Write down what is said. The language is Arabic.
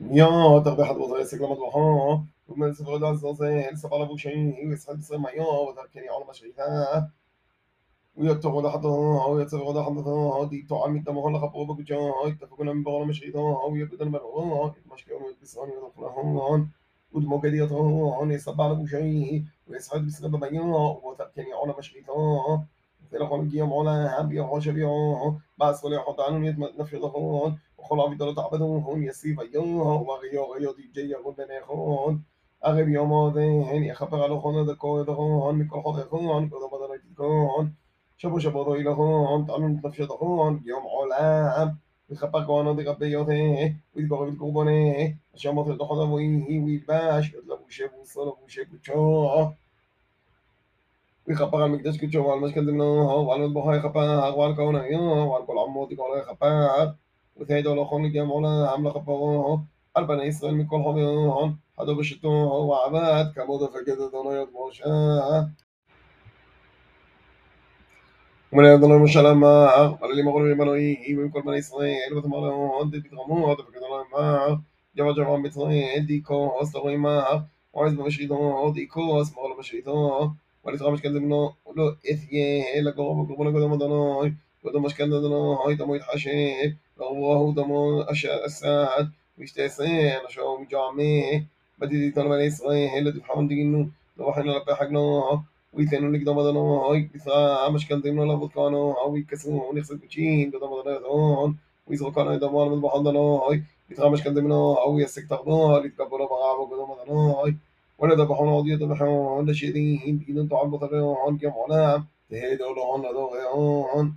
يا darüber hat unser erster Klammer Woche. Und man ist wohl das so sehr, es war aber schön, es hat so mal ja, und da kenne ich auch noch mal schreiben. ويتغو لحظة أو يتغو لحظة هادي تعمي دمها لخبوه بكجا هاي تفكنا من بغلا مشعيدا أو يبدل مرغوه هاي المشكلة ويتبسان يدخل هون ودموك دي هون يصبع لبوشي ويسعد يا بيا وتبكني على مشعيدا وفي لقوم جيام على هم يا عاشر بيا بس ولا يحط عنهم يتمنى في ظهران خلافی تعبدون هون یسی و یون و غیا غیا دیجی یقول بنیخون اغیر یوم آده هین یخفق علو خون ده کوه ده خون میکل خود خون کدو بدن ایتی خون شبو شبو دو ایل خون تعلون نفش ده خون یوم عالم يخبق وأنا دي قبل يوته ويدبغ بالقربانه عشان ما تلقى خذ ويهي ويلباش يطلب ويشيب ويصلب ويشيب ويتشوه ويخبق على المقدس كتشوه على المشكل دمنوه وعلى البخار يخبق وعلى الكون وعلى كل عمود يقول يخبق וכידו לא חון לגמור לעמלך פרעה, על בני ישראל מכל חומיון, חדו בשלטו ועבד, כמוד הפקד אדוני עוד משה. ומלא אדוני משה למר, וללים ארון לבנוי, עם כל בני ישראל, ותאמר להם, תתרמו, תפקד אדוני אמר ג'בא ג'בא מצרים, דיקו, עוס תרוי לא מר, עוס במשריתו, דיקו, עוס מר לו במשריתו, ולתרם משכן זמנו, לא אתיה, אלא גורם וגורמו לקודם אדוני. دمو يتحشي لغوه دمو أشياء الساعد ويشتسين أشياء مجامع بدي تطلب بني إسرائيل لتفحون دينو لو حنا لبحقنا ويتلانو لك دمدنو هاي بثا مشكل ديمنو لابد كانو هاي كسو ونخسر بچين بدمدنو دون ويزغو كانو يدمان من بحضنو هاي بثا مشكل ديمنو هاي يسك تغضو لتكبرو بغابو بدمدنو هاي ولا دبحون عضية دبحون لشيدين بيدن تعال بطريون كم علام. تهيدو لهون لدو غيون